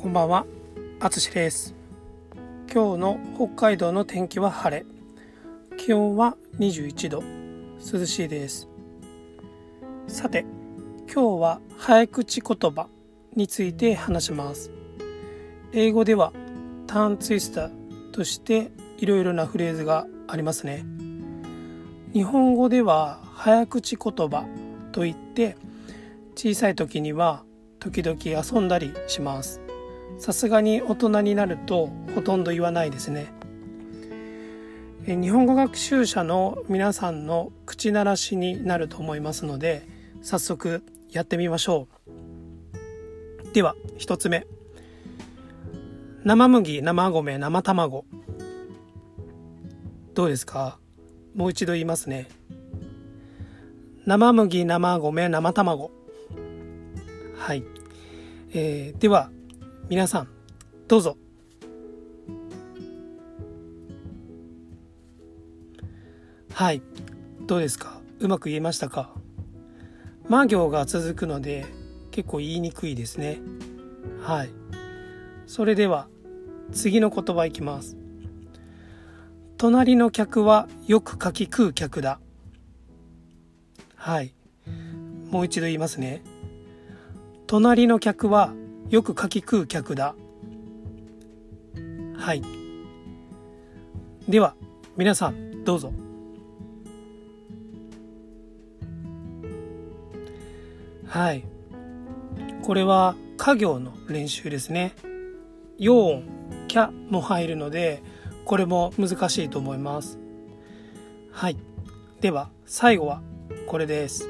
こんばんは、あつしです。今日の北海道の天気は晴れ。気温は21度。涼しいです。さて、今日は早口言葉について話します。英語ではターンツイスターとしていろいろなフレーズがありますね。日本語では早口言葉といって小さい時には時々遊んだりします。さすがに大人になるとほとんど言わないですね。日本語学習者の皆さんの口慣らしになると思いますので早速やってみましょう。では一つ目。生麦生米生卵。どうですか？もう一度言いますね。生麦生米生卵。はい、えー、では皆さんどうぞ。はい。どうですか？うまく言えましたか？魔行が続くので結構言いにくいですね。はい。それでは次の言葉いきます。隣の客はよくかき食う客だ。はい。もう一度言いますね。隣の客はよくかき食う客だ。はい。では皆さんどうぞ。はい。これは家業の練習ですね。陽音キャも入るのでこれも難しいと思います。はい。では最後はこれです。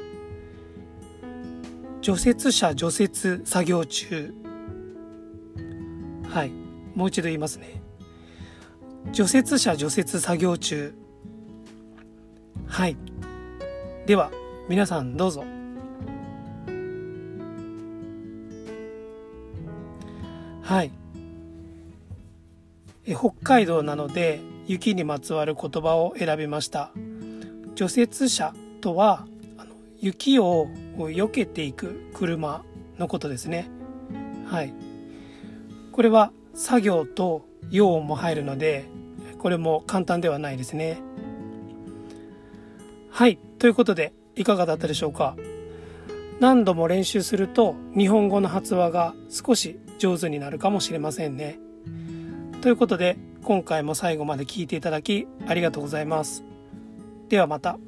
除雪車除雪作業中。はい。もう一度言いますね。除雪車除雪作業中。はい。では皆さんどうぞ。はい。え北海道なので雪にまつわる言葉を選びました。除雪車とは雪を避けていく車のことですね。はい。これは作業と用も入るのでこれも簡単ではないですね。はい。ということでいかがだったでしょうか？何度も練習すると日本語の発話が少し上手になるかもしれませんね。ということで今回も最後まで聞いていただきありがとうございます。ではまた。